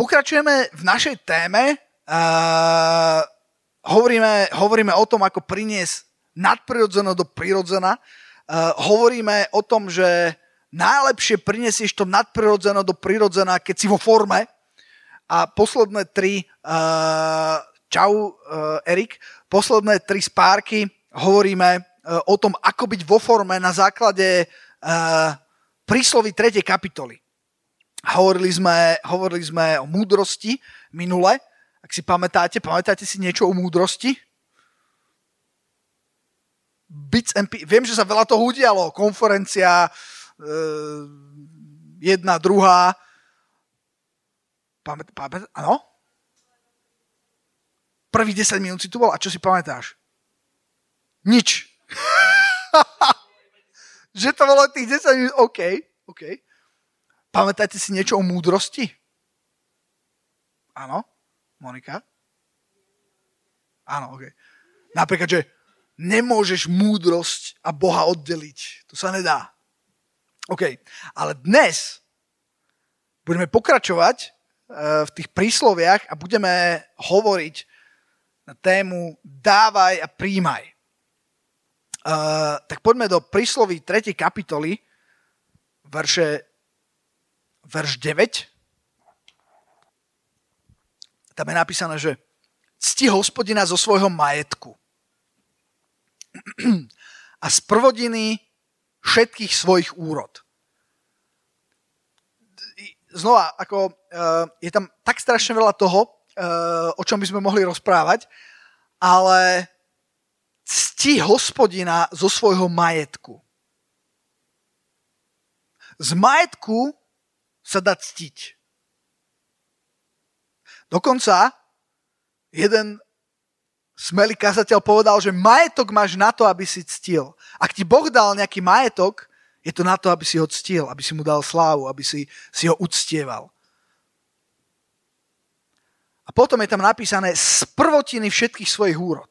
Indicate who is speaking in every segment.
Speaker 1: pokračujeme v našej téme. Uh, hovoríme, hovoríme o tom, ako priniesť nadprirodzeno do prirodzena. Uh, hovoríme o tom, že najlepšie prinesieš to nadprirodzeno do prirodzena, keď si vo forme. A posledné tri, uh, čau uh, Erik, posledné tri spárky hovoríme uh, o tom, ako byť vo forme na základe uh, príslovy 3. kapitoly. Hovorili sme, hovorili sme o múdrosti minule. Ak si pamätáte, pamätáte si niečo o múdrosti? Bits and Viem, že sa veľa toho udialo. Konferencia, e, jedna, druhá. Pamät, pamät, ano? Prvý 10 minút si tu bol. A čo si pamätáš? Nič. že to bolo tých 10 minút. OK, OK. Pamätáte si niečo o múdrosti? Áno? Monika? Áno, ok. Napríklad, že nemôžeš múdrosť a Boha oddeliť. To sa nedá. OK. Ale dnes budeme pokračovať eh, v tých prísloviach a budeme hovoriť na tému dávaj a príjmaj. Uh, tak poďme do prísloví 3. kapitoly, verše verš 9. Tam je napísané, že cti hospodina zo svojho majetku a z prvodiny všetkých svojich úrod. Znova, ako, uh, je tam tak strašne veľa toho, uh, o čom by sme mohli rozprávať, ale cti hospodina zo svojho majetku. Z majetku sa dá ctiť. Dokonca jeden smelý kazateľ povedal, že majetok máš na to, aby si ctil. Ak ti Boh dal nejaký majetok, je to na to, aby si ho ctil, aby si mu dal slávu, aby si, si ho uctieval. A potom je tam napísané z prvotiny všetkých svojich úrod.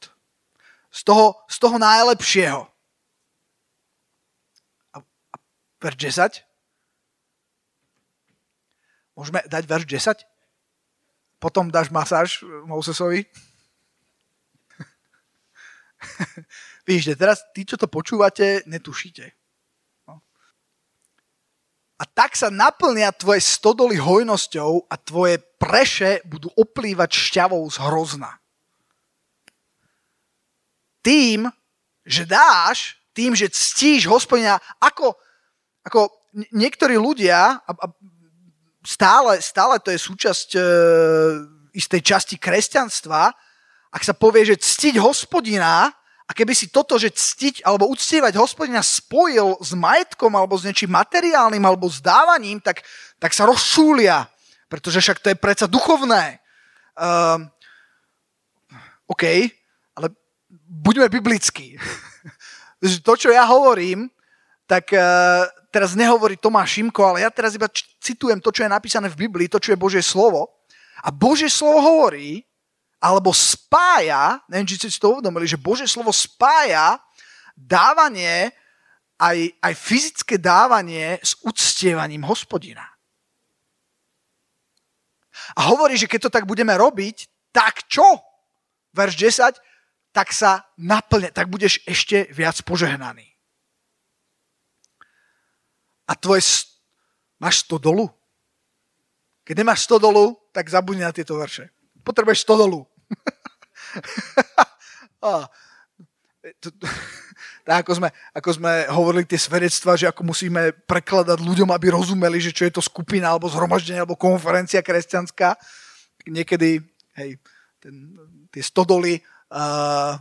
Speaker 1: Z toho, z toho najlepšieho. A, a verš 10. Môžeme dať verš 10? Potom dáš masáž Mousesovi? Vidíte, teraz tí, čo to počúvate, netušíte. No. A tak sa naplnia tvoje stodoly hojnosťou a tvoje preše budú oplývať šťavou z hrozna. Tým, že dáš, tým, že ctíš hospodina, ako, ako niektorí ľudia, a, a stále, stále to je súčasť e, istej časti kresťanstva, ak sa povie, že ctiť hospodina, a keby si toto, že ctiť alebo uctievať hospodina spojil s majetkom alebo s niečím materiálnym alebo s dávaním, tak, tak sa rozšúlia, pretože však to je predsa duchovné. Um, OK, ale buďme biblickí. to, čo ja hovorím, tak uh, teraz nehovorí Tomáš Šimko, ale ja teraz iba citujem to, čo je napísané v Biblii, to, čo je Božie slovo. A Božie slovo hovorí, alebo spája, neviem, či ste si to uvedomili, že Božie slovo spája dávanie, aj, aj fyzické dávanie s uctievaním hospodina. A hovorí, že keď to tak budeme robiť, tak čo? Verš 10, tak sa naplne, tak budeš ešte viac požehnaný a tvoje... Máš 100 dolu? Keď nemáš 100 dolu, tak zabudni na tieto verše. Potrebuješ 100 dolu. a, to, to, tak ako sme, ako sme hovorili tie svedectva, že ako musíme prekladať ľuďom, aby rozumeli, že čo je to skupina, alebo zhromaždenie, alebo konferencia kresťanská. Niekedy, hej, ten, tie stodoly uh,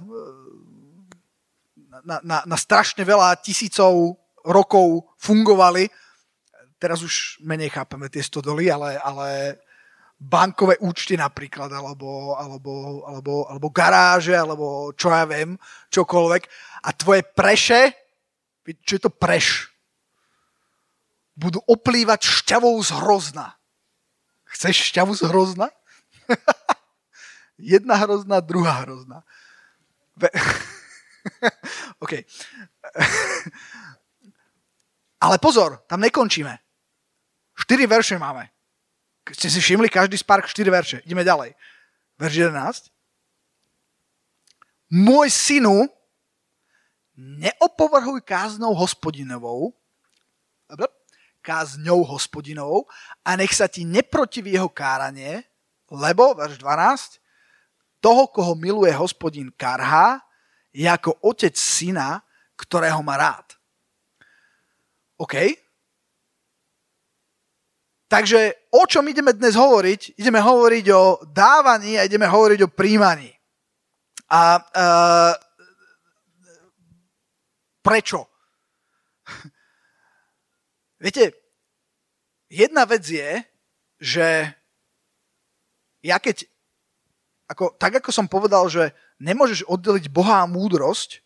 Speaker 1: na, na, na strašne veľa tisícov rokov fungovali. Teraz už menej chápeme tie stodoly, ale, ale bankové účty napríklad, alebo, alebo, alebo, alebo garáže, alebo čo ja viem, čokoľvek. A tvoje preše, čo je to preš? Budú oplývať šťavou z hrozna. Chceš šťavu z hrozna? Jedna hrozná, druhá hrozná. OK. Ale pozor, tam nekončíme. Štyri verše máme. Ste si všimli, každý spark 4 verše. Ideme ďalej. Verš 11. Môj synu, neopovrhuj káznou hospodinovou, kázňou hospodinovou a nech sa ti neprotiví jeho káranie, lebo, verš 12, toho, koho miluje hospodin karhá, je ako otec syna, ktorého má rád. OK? Takže o čom ideme dnes hovoriť? Ideme hovoriť o dávaní a ideme hovoriť o príjmaní. A uh, prečo? Viete, jedna vec je, že ja keď, ako, tak ako som povedal, že nemôžeš oddeliť Boha a múdrosť,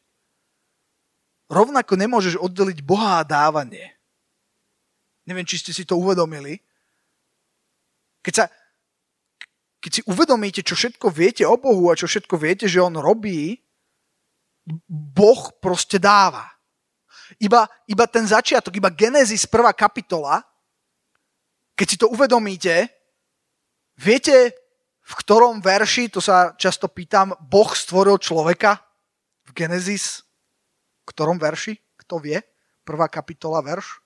Speaker 1: rovnako nemôžeš oddeliť Boha a dávanie. Neviem, či ste si to uvedomili. Keď, sa, keď si uvedomíte, čo všetko viete o Bohu a čo všetko viete, že On robí, Boh proste dáva. Iba, iba ten začiatok, iba Genesis prvá kapitola, keď si to uvedomíte, viete, v ktorom verši, to sa často pýtam, Boh stvoril človeka? V Genesis? Ktorom verši? Kto vie? Prvá kapitola, verš?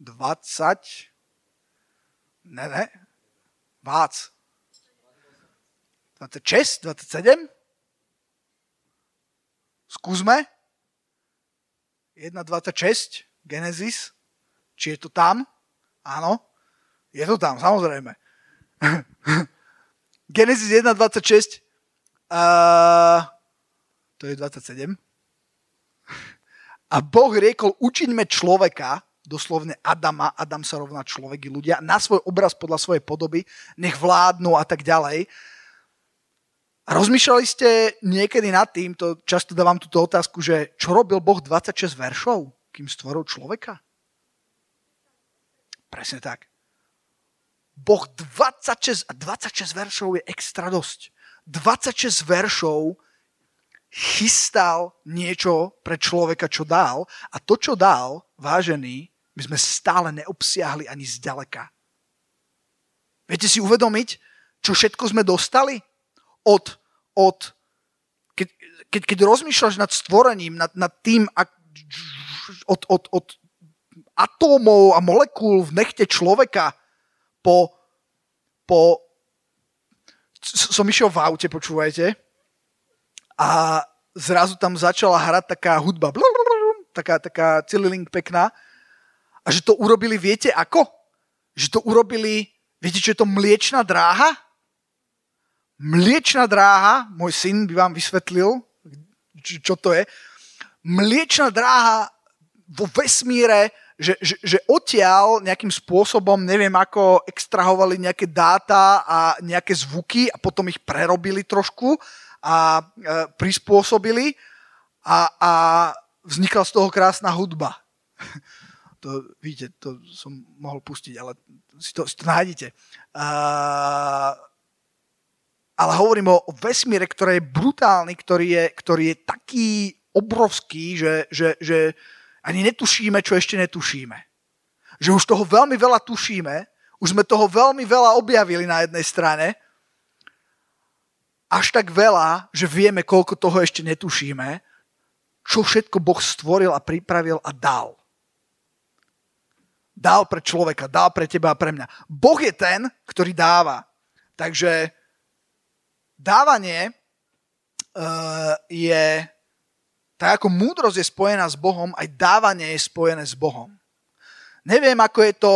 Speaker 1: 20? Ne, ne. Vác. 26? 27? Skúsme. 1.26, Genesis, či je to tam? Áno, je to tam, samozrejme. Genesis 1.26, uh, to je 27. A Boh riekol, učiňme človeka, doslovne Adama, Adam sa rovná človek i ľudia, na svoj obraz podľa svojej podoby, nech vládnu a tak ďalej. A rozmýšľali ste niekedy nad tým, to často dávam túto otázku, že čo robil Boh 26 veršov, kým stvoril človeka? Presne tak. Boh 26 a 26 veršov je extra dosť. 26 veršov chystal niečo pre človeka, čo dal a to, čo dal, vážený, my sme stále neobsiahli ani zďaleka. Viete si uvedomiť, čo všetko sme dostali? od, od keď, keď, keď rozmýšľaš nad stvorením, nad, nad tým, ak, od, od, od atómov a molekúl v nechte človeka po, po som išiel v aute, počúvajte, a zrazu tam začala hrať taká hudba, taká, taká celý link pekná, a že to urobili, viete ako? Že to urobili, viete, čo je to mliečná dráha? Mliečna dráha, môj syn by vám vysvetlil, čo to je. Mliečna dráha vo vesmíre, že, že, že odtiaľ nejakým spôsobom, neviem ako, extrahovali nejaké dáta a nejaké zvuky a potom ich prerobili trošku a e, prispôsobili a, a vznikla z toho krásna hudba. To, vidíte, to som mohol pustiť, ale si to, si to nájdete. Uh, ale hovorím o, o vesmíre, ktorý je brutálny, ktorý je, ktorý je taký obrovský, že, že, že ani netušíme, čo ešte netušíme. Že už toho veľmi veľa tušíme, už sme toho veľmi veľa objavili na jednej strane, až tak veľa, že vieme, koľko toho ešte netušíme, čo všetko Boh stvoril a pripravil a dal. Dal pre človeka, dal pre teba a pre mňa. Boh je ten, ktorý dáva. Takže dávanie uh, je, tak ako múdrosť je spojená s Bohom, aj dávanie je spojené s Bohom. Neviem, ako je to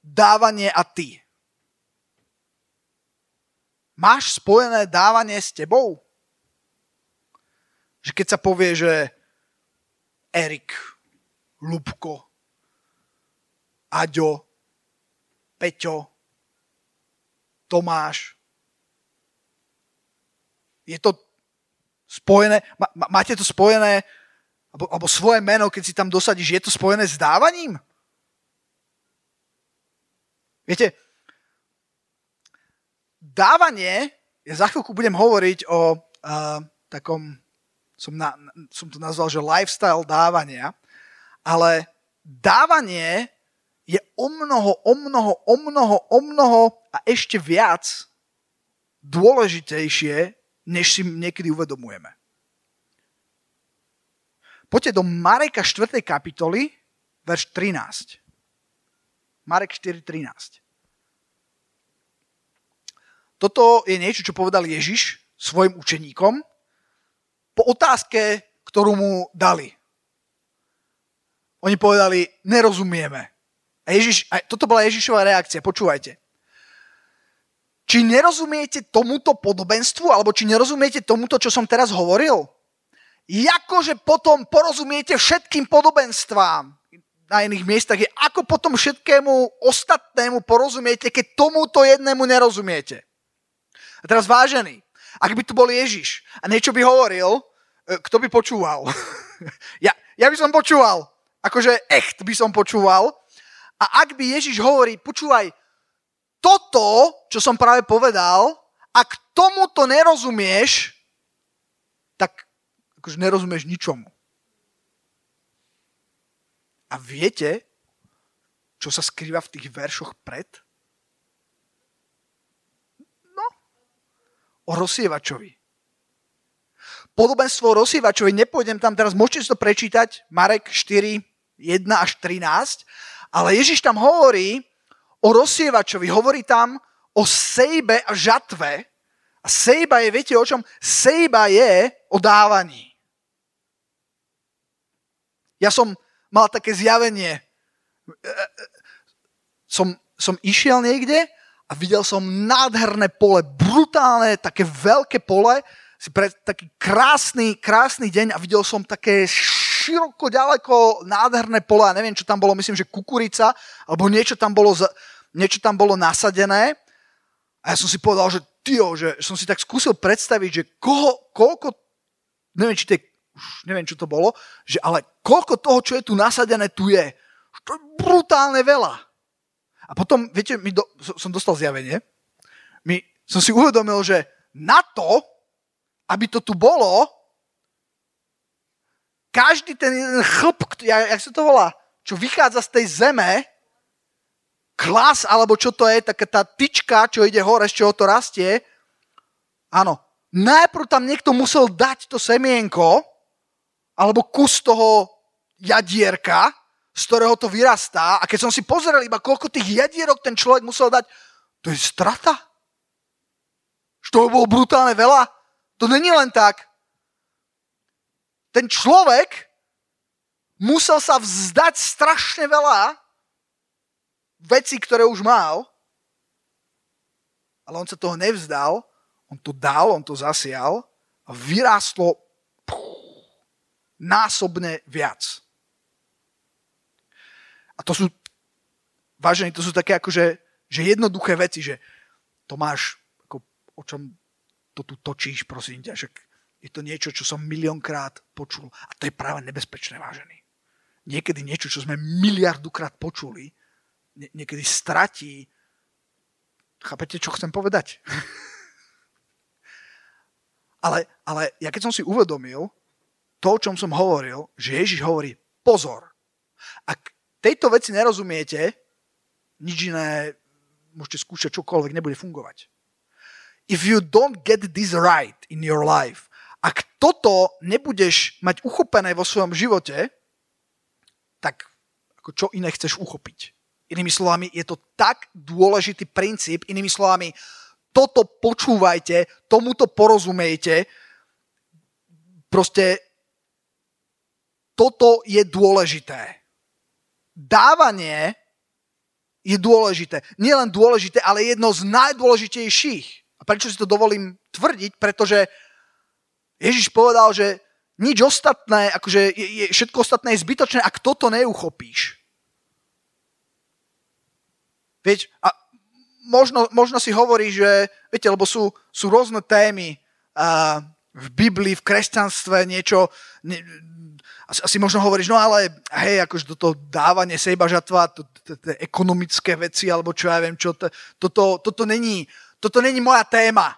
Speaker 1: dávanie a ty. Máš spojené dávanie s tebou? Že keď sa povie, že Erik, Lubko, Aďo, Peťo, Tomáš, je to spojené, máte to spojené, alebo, alebo svoje meno, keď si tam dosadíš, je to spojené s dávaním? Viete, dávanie, ja za chvíľku budem hovoriť o uh, takom, som, na, som to nazval, že lifestyle dávania, ale dávanie je o mnoho, o mnoho, o mnoho, o mnoho a ešte viac dôležitejšie, než si niekedy uvedomujeme. Poďte do Mareka 4. kapitoly, verš 13. Marek 4.13. Toto je niečo, čo povedal Ježiš svojim učeníkom po otázke, ktorú mu dali. Oni povedali, nerozumieme. A Ježiš, a toto bola Ježišová reakcia, počúvajte. Či nerozumiete tomuto podobenstvu, alebo či nerozumiete tomuto, čo som teraz hovoril? Jakože potom porozumiete všetkým podobenstvám na iných miestach, je ako potom všetkému ostatnému porozumiete, keď tomuto jednému nerozumiete. A teraz vážený, ak by tu bol Ježiš a niečo by hovoril, e, kto by počúval? ja, ja by som počúval. Akože echt by som počúval. A ak by Ježiš hovorí, počúvaj, toto, čo som práve povedal, ak tomuto nerozumieš, tak akože nerozumieš ničomu. A viete, čo sa skrýva v tých veršoch pred? O rozsievačovi. Podobenstvo o rozsievačovi, nepôjdem tam teraz, môžete si to prečítať, Marek 4, 1 až 13, ale Ježiš tam hovorí o rozsievačovi, hovorí tam o sejbe a žatve. A sejba je, viete o čom? Sejba je o dávaní. Ja som mal také zjavenie. Som, som išiel niekde a videl som nádherné pole, brutálne, také veľké pole, si pre taký krásny, krásny deň a videl som také široko, ďaleko, nádherné pole a neviem, čo tam bolo, myslím, že kukurica, alebo niečo tam bolo, niečo tam bolo nasadené. A ja som si povedal, že tyjo, že som si tak skúsil predstaviť, že koho, koľko, neviem, či to je už neviem, čo to bolo, že ale koľko toho, čo je tu nasadené, tu je. To je brutálne veľa. A potom, viete, mi do, som dostal zjavenie, mi, som si uvedomil, že na to, aby to tu bolo, každý ten jeden chlp, jak, sa to volá, čo vychádza z tej zeme, klas, alebo čo to je, taká tá tyčka, čo ide hore, z čoho to rastie, áno, najprv tam niekto musel dať to semienko, alebo kus toho jadierka, z ktorého to vyrastá. A keď som si pozrel iba, koľko tých jadierok ten človek musel dať, to je strata. To bolo brutálne veľa. To není len tak. Ten človek musel sa vzdať strašne veľa veci, ktoré už mal, ale on sa toho nevzdal, on to dal, on to zasial a vyrástlo násobne viac. A to sú, vážení, to sú také akože že jednoduché veci, že to máš, ako, o čom to tu točíš, prosím ťa, že je to niečo, čo som miliónkrát počul. A to je práve nebezpečné, vážený. Niekedy niečo, čo sme miliardukrát počuli, nie, niekedy stratí. Chápete, čo chcem povedať? ale, ale ja keď som si uvedomil, to, o čom som hovoril, že Ježiš hovorí, pozor, ak tejto veci nerozumiete, nič iné, môžete skúšať čokoľvek, nebude fungovať. If you don't get this right in your life, ak toto nebudeš mať uchopené vo svojom živote, tak ako čo iné chceš uchopiť? Inými slovami, je to tak dôležitý princíp, inými slovami, toto počúvajte, tomuto porozumejte, proste toto je dôležité. Dávanie je dôležité. Nie len dôležité, ale jedno z najdôležitejších. A prečo si to dovolím tvrdiť? Pretože Ježiš povedal, že nič ostatné, akože je, je, všetko ostatné je zbytočné, ak toto neuchopíš. Vieš, a možno, možno si hovorí, že, viete, lebo sú, sú rôzne témy uh, v Biblii, v kresťanstve, niečo, ne, asi, asi možno hovoríš, no ale hej, akože toto dávanie sejba žatva, to, ekonomické veci, alebo čo ja viem, čo, to, toto, není, toto není moja téma.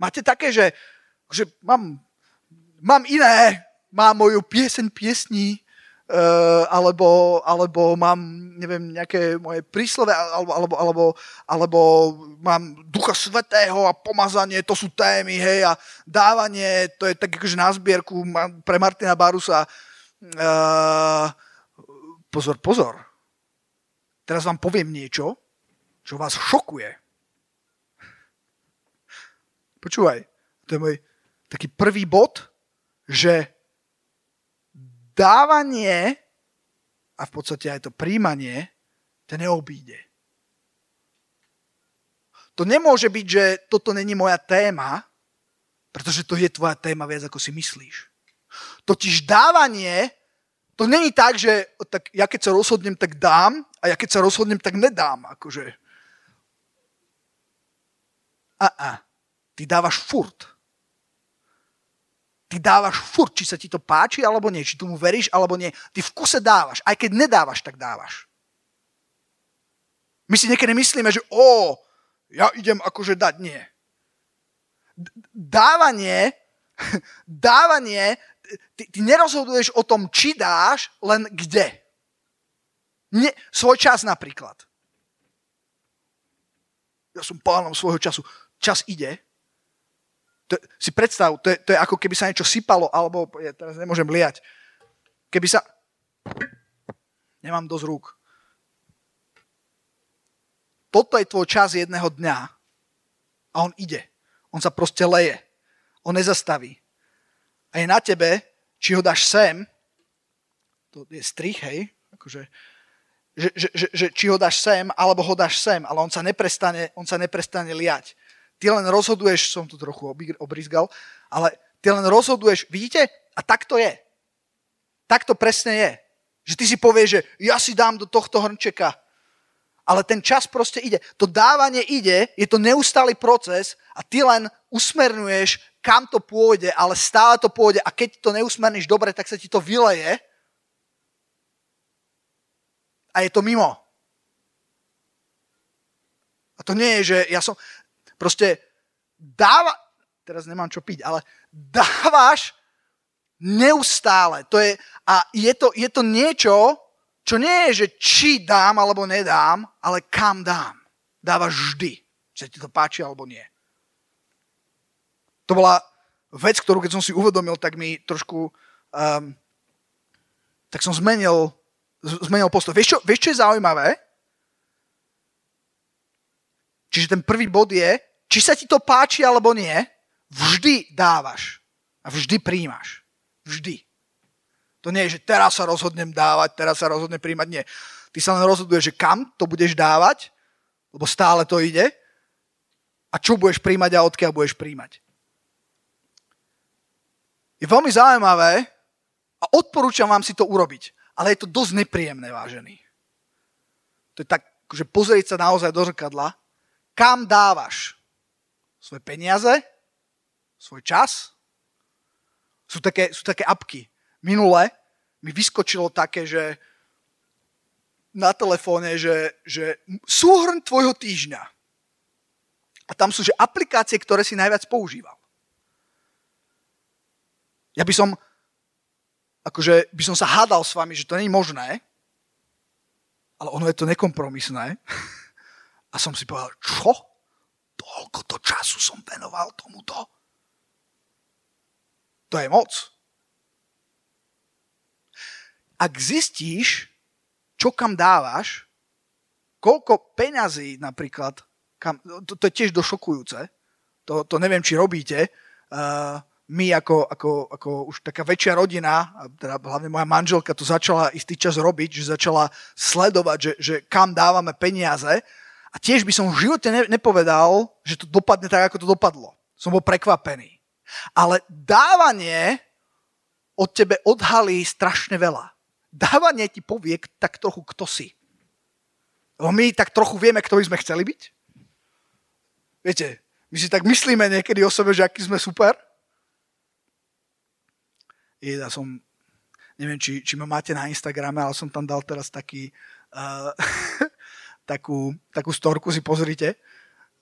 Speaker 1: Máte také, že, že mám, mám iné, mám moju pieseň piesní, uh, alebo, alebo mám, neviem, nejaké moje príslove, alebo, alebo, alebo, alebo mám ducha svetého a pomazanie, to sú témy, hej, a dávanie, to je tak akože na zbierku pre Martina Barusa. Uh, pozor, pozor. Teraz vám poviem niečo, čo vás šokuje. Počúvaj, to je môj taký prvý bod, že dávanie a v podstate aj to príjmanie to neobíde. To nemôže byť, že toto není moja téma, pretože to je tvoja téma viac, ako si myslíš. Totiž dávanie, to není tak, že tak ja keď sa rozhodnem, tak dám a ja keď sa rozhodnem, tak nedám. Akože. A, a. Ty dávaš furt ty dávaš furt, či sa ti to páči alebo nie, či tomu veríš alebo nie. Ty v kuse dávaš, aj keď nedávaš, tak dávaš. My si niekedy myslíme, že o, ja idem akože dať, nie. Dávanie, dávanie, ty, ty nerozhoduješ o tom, či dáš, len kde. Nie, svoj čas napríklad. Ja som pánom svojho času. Čas ide, to, si predstav, to je, to je ako keby sa niečo sypalo, alebo ja teraz nemôžem liať. Keby sa... Nemám dosť rúk. Toto je tvoj čas jedného dňa a on ide. On sa proste leje. On nezastaví. A je na tebe, či ho dáš sem, to je strich, hej, akože, že, že, že, že či ho dáš sem, alebo ho dáš sem, ale on sa neprestane, on sa neprestane liať. Ty len rozhoduješ, som tu trochu obrizgal, ale ty len rozhoduješ, vidíte? A tak to je. Tak to presne je. Že ty si povieš, že ja si dám do tohto hrnčeka. Ale ten čas proste ide. To dávanie ide, je to neustály proces a ty len usmernuješ, kam to pôjde, ale stále to pôjde a keď to neusmerníš dobre, tak sa ti to vyleje a je to mimo. A to nie je, že ja som... Proste dáva, teraz nemám čo piť, ale dávaš neustále. To je, a je to, je to niečo, čo nie je, že či dám alebo nedám, ale kam dám. Dávaš vždy. Či ti to páči alebo nie. To bola vec, ktorú keď som si uvedomil, tak mi trošku um, tak som zmenil, zmenil postoj. Vieš čo, vieš, čo je zaujímavé? Čiže ten prvý bod je, či sa ti to páči alebo nie, vždy dávaš a vždy príjmaš. Vždy. To nie je, že teraz sa rozhodnem dávať, teraz sa rozhodnem príjmať. Nie. Ty sa len rozhoduješ, že kam to budeš dávať, lebo stále to ide, a čo budeš príjmať a odkiaľ budeš príjmať. Je veľmi zaujímavé a odporúčam vám si to urobiť, ale je to dosť nepríjemné, vážený. To je tak, že pozrieť sa naozaj do zrkadla, kam dávaš svoje peniaze, svoj čas. Sú také, sú také apky. Minule mi vyskočilo také, že na telefóne, že, že súhrn tvojho týždňa. A tam sú že aplikácie, ktoré si najviac používal. Ja by som, akože by som sa hádal s vami, že to nie je možné, ale ono je to nekompromisné. A som si povedal, čo? Toľko to času som venoval tomuto. To je moc. Ak zistíš, čo kam dávaš, koľko peňazí napríklad, kam, to, to je tiež došokujúce, to, to neviem, či robíte, uh, my ako, ako, ako už taká väčšia rodina, teda hlavne moja manželka to začala istý čas robiť, že začala sledovať, že, že kam dávame peniaze a tiež by som v živote ne, nepovedal, že to dopadne tak, ako to dopadlo. Som bol prekvapený. Ale dávanie od tebe odhalí strašne veľa. Dávanie ti povie tak trochu, kto si. Lebo my tak trochu vieme, kto by sme chceli byť. Viete, my si tak myslíme niekedy o sebe, že aký sme super. Ja som, neviem, či, či ma máte na Instagrame, ale som tam dal teraz taký, uh, takú, takú storku si pozrite.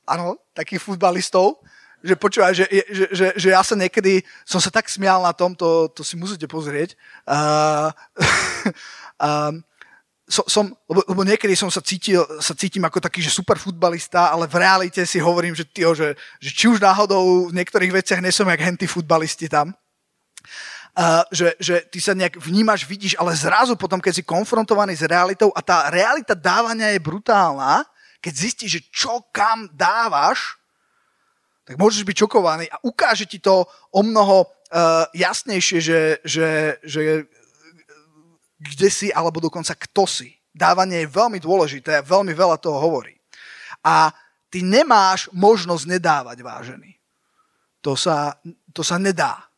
Speaker 1: Áno, takých futbalistov, že počúvaj, že, že, že, že ja sa niekedy, som sa tak smial na tom, to, to si musíte pozrieť. Uh, uh, so, som, lebo, lebo niekedy som sa cítil, sa cítim ako taký, že super futbalista, ale v realite si hovorím, že, tyjo, že, že či už náhodou v niektorých veciach nesom jak henty futbalisti tam. Že, že ty sa nejak vnímaš, vidíš, ale zrazu potom, keď si konfrontovaný s realitou a tá realita dávania je brutálna, keď zistíš, že čo kam dávaš, tak môžeš byť čokovaný a ukáže ti to o mnoho uh, jasnejšie, že, že, že kde si, alebo dokonca kto si. Dávanie je veľmi dôležité a veľmi veľa toho hovorí. A ty nemáš možnosť nedávať, vážený. To sa, to sa nedá.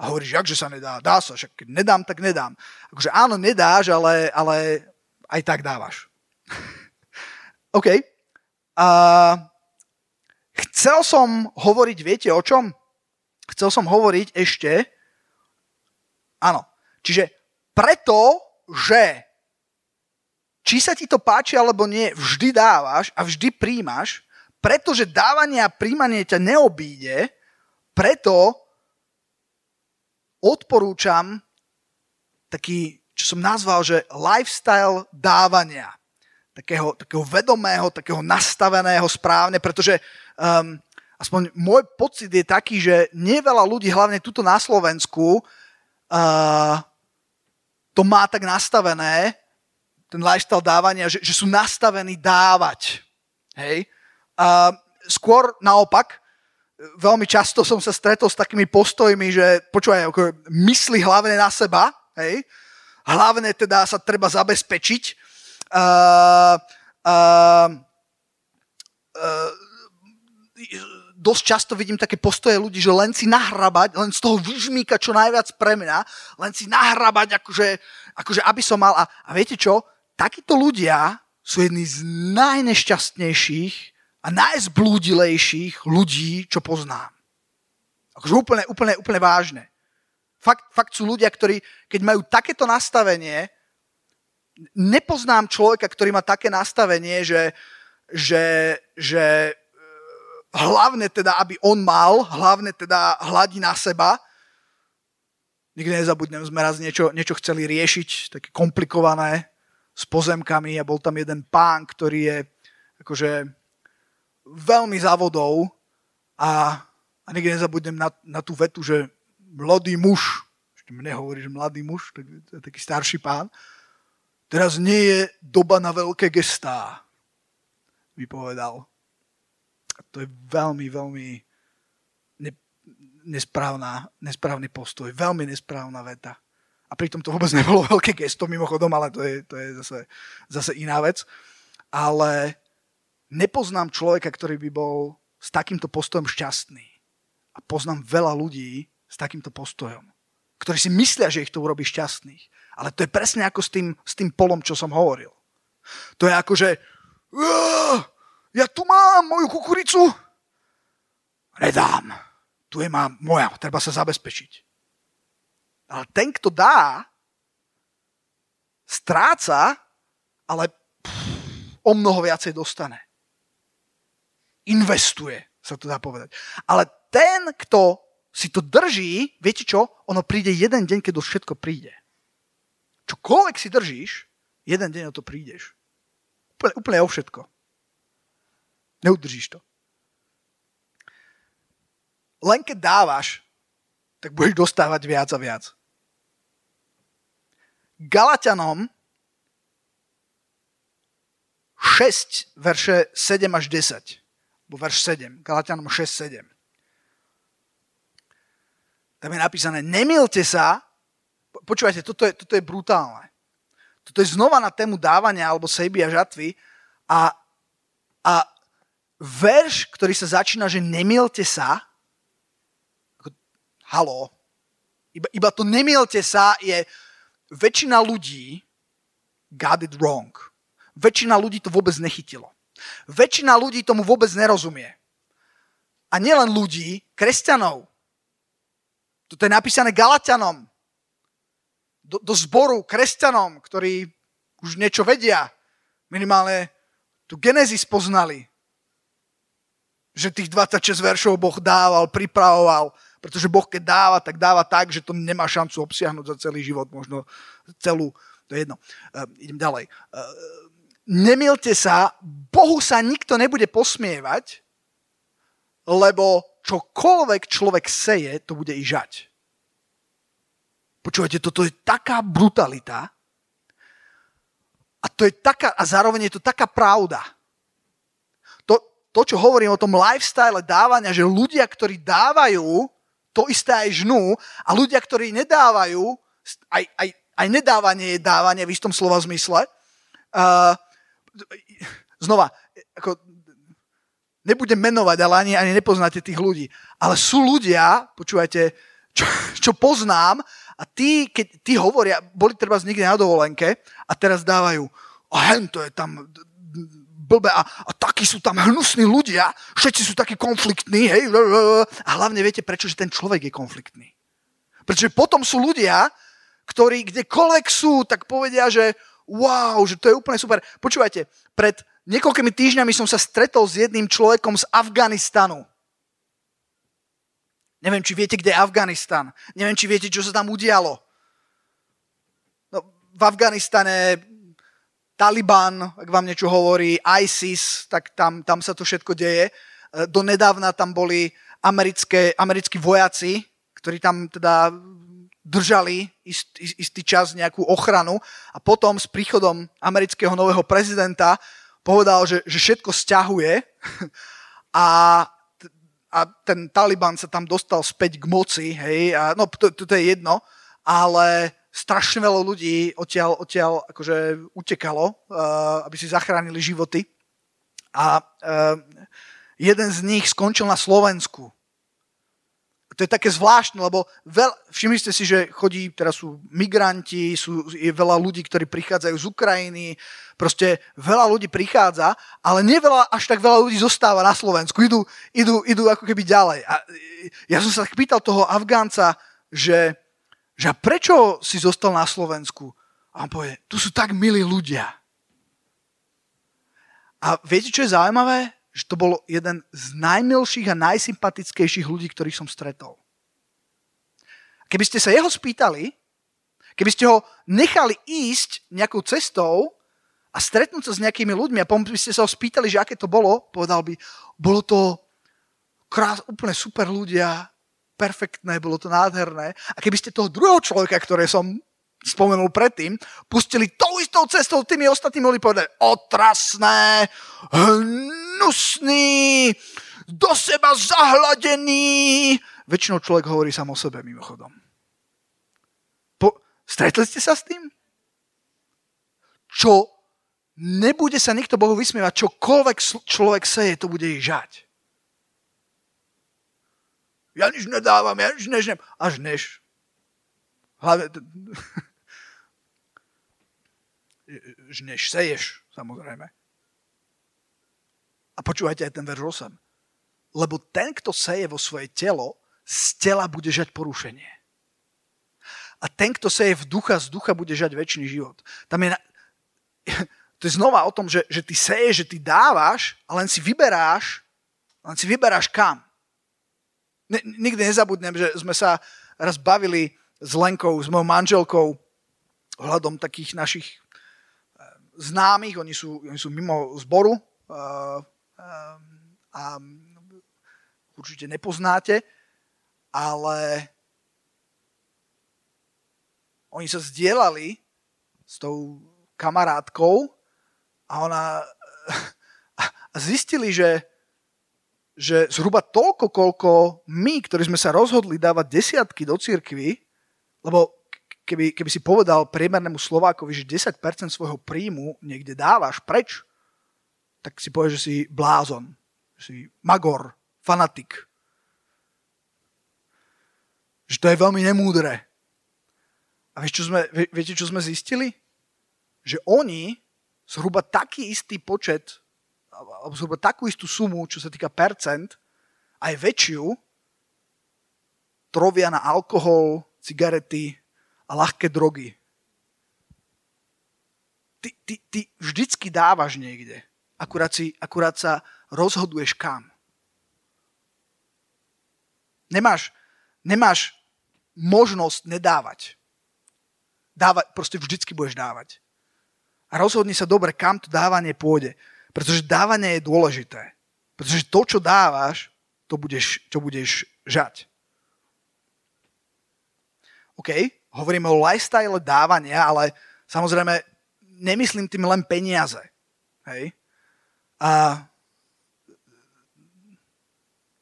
Speaker 1: A hovoríš, jakže sa nedá? Dá sa, však keď nedám, tak nedám. Akože áno, nedáš, ale, ale aj tak dávaš. OK. A chcel som hovoriť, viete o čom? Chcel som hovoriť ešte, áno, čiže preto, že či sa ti to páči alebo nie, vždy dávaš a vždy príjmaš, pretože dávanie a príjmanie ťa neobíde, preto odporúčam taký, čo som nazval, že lifestyle dávania. Takého, takého vedomého, takého nastaveného správne, pretože um, aspoň môj pocit je taký, že nie veľa ľudí, hlavne tuto na Slovensku, uh, to má tak nastavené, ten lifestyle dávania, že, že sú nastavení dávať. Hej? A skôr naopak, veľmi často som sa stretol s takými postojmi, že počúvaj, ako mysli hlavne na seba, hej? hlavne teda sa treba zabezpečiť. Uh, uh, uh, dosť často vidím také postoje ľudí, že len si nahrabať, len z toho vyžmíka čo najviac pre mňa, len si nahrabať, akože, akože aby som mal. A, a viete čo? Takíto ľudia sú jedni z najnešťastnejších a najzblúdilejších ľudí, čo poznám. Akože úplne, úplne, úplne vážne. Fakt, fakt sú ľudia, ktorí, keď majú takéto nastavenie, nepoznám človeka, ktorý má také nastavenie, že, že, že hlavne teda, aby on mal, hlavne teda hladí na seba. Nikdy nezabudnem, sme raz niečo, niečo chceli riešiť, také komplikované, s pozemkami a bol tam jeden pán, ktorý je akože veľmi závodov a, a nikdy nezabudnem na, na tú vetu, že mladý muž, ešte mne hovorí, že mladý muž, tak, taký starší pán, teraz nie je doba na veľké gestá, mi povedal. A to je veľmi, veľmi ne, nesprávna, nesprávny postoj, veľmi nesprávna veta. A pritom to vôbec nebolo veľké gesto mimochodom, ale to je, to je zase, zase iná vec. Ale nepoznám človeka, ktorý by bol s takýmto postojom šťastný. A poznám veľa ľudí s takýmto postojom, ktorí si myslia, že ich to urobí šťastných. Ale to je presne ako s tým, s tým polom, čo som hovoril. To je ako, že ja tu mám moju kukuricu. Nedám. Tu je má moja, treba sa zabezpečiť. Ale ten, kto dá, stráca, ale pff, o mnoho viacej dostane. Investuje, sa to dá povedať. Ale ten, kto si to drží, viete čo? Ono príde jeden deň, keď už všetko príde. Čokoľvek si držíš, jeden deň o to prídeš. Úplne, úplne o všetko. Neudržíš to. Len keď dávaš, tak budeš dostávať viac a viac. Galatianom 6, verše 7 až 10. Bo verš 7. Galatianom 6, 7. Tam je napísané, nemilte sa, počúvajte, toto je, toto je brutálne. Toto je znova na tému dávania alebo sejby a žatvy a, a verš, ktorý sa začína, že nemielte sa, ako, halo, iba, iba to nemielte sa je, väčšina ľudí got it wrong. Väčšina ľudí to vôbec nechytilo. Väčšina ľudí tomu vôbec nerozumie. A nielen ľudí, kresťanov. Toto je napísané Galatianom. Do, do zboru kresťanom, ktorí už niečo vedia. Minimálne tu Genesis poznali. Že tých 26 veršov Boh dával, pripravoval, pretože Boh keď dáva, tak dáva tak, že to nemá šancu obsiahnuť za celý život, možno celú, to je jedno. Uh, idem ďalej. Uh, nemilte sa, Bohu sa nikto nebude posmievať, lebo čokoľvek človek seje, to bude i žať. Počúvajte, toto je taká brutalita a to je taká, a zároveň je to taká pravda. To, to, čo hovorím o tom lifestyle dávania, že ľudia, ktorí dávajú, to isté aj žnú a ľudia, ktorí nedávajú, aj, aj, aj nedávanie je dávanie v istom slova zmysle. Uh, znova, ako, nebudem menovať, ale ani, ani nepoznáte tých ľudí. Ale sú ľudia, počúvajte, čo, čo poznám a tí, keď tí hovoria, boli treba z niekde na dovolenke a teraz dávajú, a hen to je tam blbe a, a takí sú tam hnusní ľudia, všetci sú takí konfliktní, hej, a hlavne viete, prečo, že ten človek je konfliktný. Pretože potom sú ľudia, ktorí kdekoľvek sú, tak povedia, že wow, že to je úplne super. Počúvajte, pred niekoľkými týždňami som sa stretol s jedným človekom z Afganistanu. Neviem, či viete, kde je Afganistan. Neviem, či viete, čo sa tam udialo. No, v Afganistane Taliban, ak vám niečo hovorí, ISIS, tak tam, tam sa to všetko deje. E, donedávna tam boli americké, americkí vojaci, ktorí tam teda držali ist, istý čas nejakú ochranu a potom s príchodom amerického nového prezidenta povedal, že, že všetko stiahuje a a ten Taliban sa tam dostal späť k moci, hej, a, no to, to, to je jedno, ale strašne veľa ľudí odtiaľ, odtiaľ akože utekalo, uh, aby si zachránili životy. A uh, jeden z nich skončil na Slovensku to je také zvláštne, lebo veľ, všimli ste si, že chodí, teraz sú migranti, sú, je veľa ľudí, ktorí prichádzajú z Ukrajiny, proste veľa ľudí prichádza, ale neveľa, až tak veľa ľudí zostáva na Slovensku, idú, idú, idú ako keby ďalej. A ja som sa tak pýtal toho Afgánca, že, že prečo si zostal na Slovensku? A on povie, tu sú tak milí ľudia. A viete, čo je zaujímavé? Že to bol jeden z najmilších a najsympatickejších ľudí, ktorých som stretol. Keby ste sa jeho spýtali, keby ste ho nechali ísť nejakou cestou a stretnúť sa s nejakými ľuďmi a potom by ste sa ho spýtali, že aké to bolo, povedal by, bolo to krás, úplne super ľudia, perfektné, bolo to nádherné. A keby ste toho druhého človeka, ktoré som spomenul predtým, pustili tou istou cestou, tými ostatnými mohli povedať otrasné, hnusný, do seba zahladený. Väčšinou človek hovorí sám o sebe, mimochodom. Po, stretli ste sa s tým? Čo nebude sa nikto Bohu vysmievať, čokoľvek človek seje, to bude ich žať. Ja nič nedávam, ja nič nežnem. Až než. Hlavne, žneš, seješ, samozrejme. A počúvajte aj ten verš 8. Lebo ten, kto seje vo svoje telo, z tela bude žať porušenie. A ten, kto seje v ducha, z ducha bude žať väčší život. Tam je, na... to je znova o tom, že, že ty seješ, že ty dávaš a len si vyberáš, len si vyberáš kam. Ne, nikdy nezabudnem, že sme sa raz bavili s Lenkou, s mojou manželkou, ohľadom takých našich známych, oni sú, oni sú mimo zboru uh, a určite nepoznáte, ale oni sa zdieľali s tou kamarátkou a ona a zistili, že, že zhruba toľko, koľko my, ktorí sme sa rozhodli dávať desiatky do cirkvy, lebo keby, keby si povedal priemernému Slovákovi, že 10% svojho príjmu niekde dávaš preč, tak si povieš, že si blázon, že si magor, fanatik. Že to je veľmi nemúdre. A vieš, čo sme, viete, čo sme zistili? Že oni zhruba taký istý počet, alebo zhruba takú istú sumu, čo sa týka percent, aj väčšiu, trovia na alkohol, cigarety, a ľahké drogy. Ty, ty, ty vždycky dávaš niekde. Akurát, si, akurát sa rozhoduješ kam. Nemáš, nemáš možnosť nedávať. Dávať, proste vždycky budeš dávať. A rozhodni sa dobre, kam to dávanie pôjde. Pretože dávanie je dôležité. Pretože to, čo dávaš, to budeš, to budeš žať. OK, hovoríme o lifestyle dávania, ale samozrejme nemyslím tým len peniaze. Hej? A